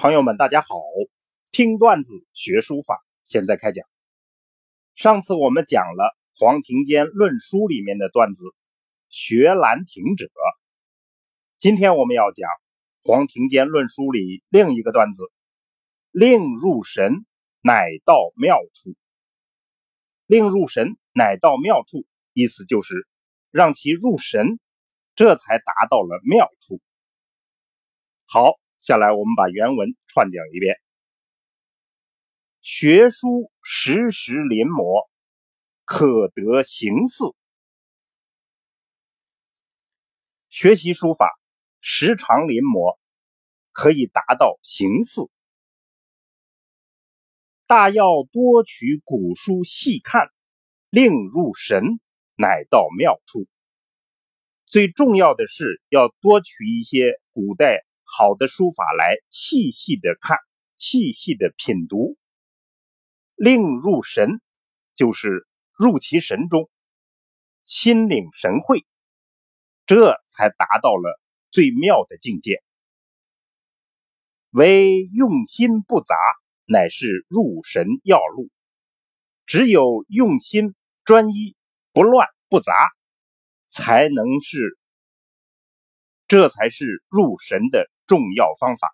朋友们，大家好！听段子学书法，现在开讲。上次我们讲了黄庭坚论书里面的段子“学兰亭者”，今天我们要讲黄庭坚论书里另一个段子“令入神，乃到妙处”。令入神，乃到妙处，意思就是让其入神，这才达到了妙处。好。下来，我们把原文串讲一遍。学书时时临摹，可得形似。学习书法，时常临摹，可以达到形似。大要多取古书细看，令入神，乃到妙处。最重要的是要多取一些古代。好的书法来细细的看，细细的品读，令入神，就是入其神中，心领神会，这才达到了最妙的境界。唯用心不杂，乃是入神要路。只有用心专一，不乱不杂，才能是，这才是入神的。重要方法。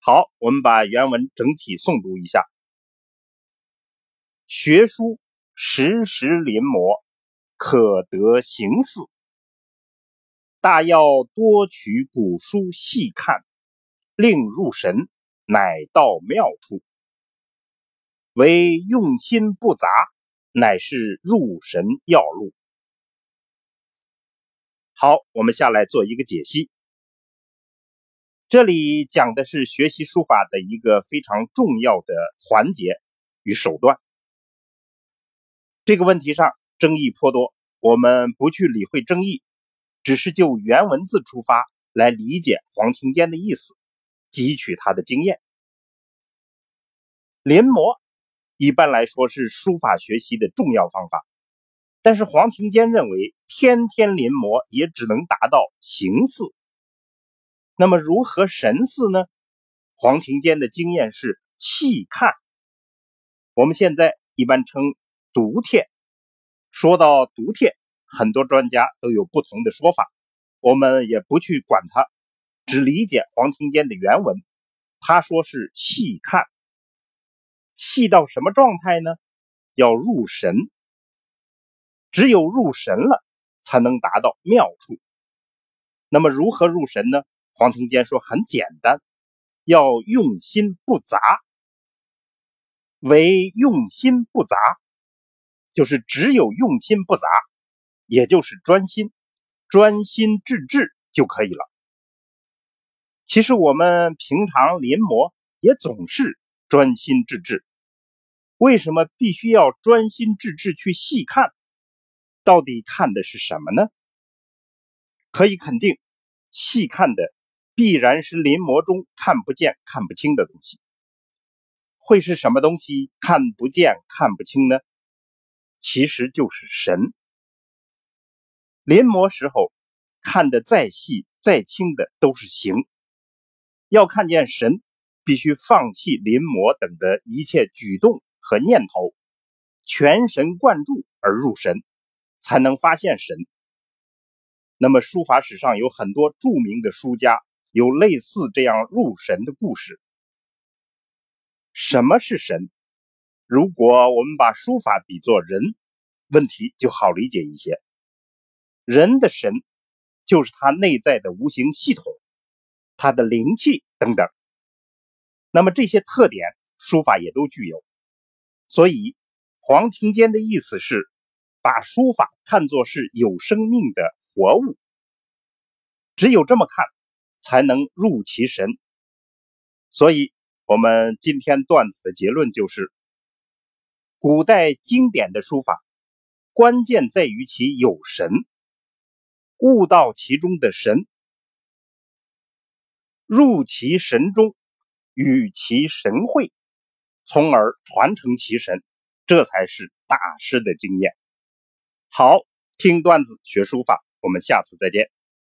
好，我们把原文整体诵读一下：学书时时临摹，可得形似。大要多取古书细看，令入神，乃到妙处。唯用心不杂，乃是入神要路。好，我们下来做一个解析。这里讲的是学习书法的一个非常重要的环节与手段。这个问题上争议颇多，我们不去理会争议，只是就原文字出发来理解黄庭坚的意思，汲取他的经验。临摹一般来说是书法学习的重要方法，但是黄庭坚认为，天天临摹也只能达到形似。那么如何神似呢？黄庭坚的经验是细看。我们现在一般称读帖。说到读帖，很多专家都有不同的说法，我们也不去管它，只理解黄庭坚的原文。他说是细看，细到什么状态呢？要入神，只有入神了，才能达到妙处。那么如何入神呢？黄庭坚说：“很简单，要用心不杂。唯用心不杂，就是只有用心不杂，也就是专心，专心致志就可以了。其实我们平常临摹也总是专心致志，为什么必须要专心致志去细看？到底看的是什么呢？可以肯定，细看的。”必然是临摹中看不见、看不清的东西，会是什么东西看不见、看不清呢？其实就是神。临摹时候看得再细、再清的都是形，要看见神，必须放弃临摹等的一切举动和念头，全神贯注而入神，才能发现神。那么书法史上有很多著名的书家。有类似这样入神的故事。什么是神？如果我们把书法比作人，问题就好理解一些。人的神就是他内在的无形系统，他的灵气等等。那么这些特点，书法也都具有。所以黄庭坚的意思是，把书法看作是有生命的活物。只有这么看。才能入其神，所以，我们今天段子的结论就是：古代经典的书法，关键在于其有神，悟到其中的神，入其神中，与其神会，从而传承其神，这才是大师的经验。好，听段子学书法，我们下次再见。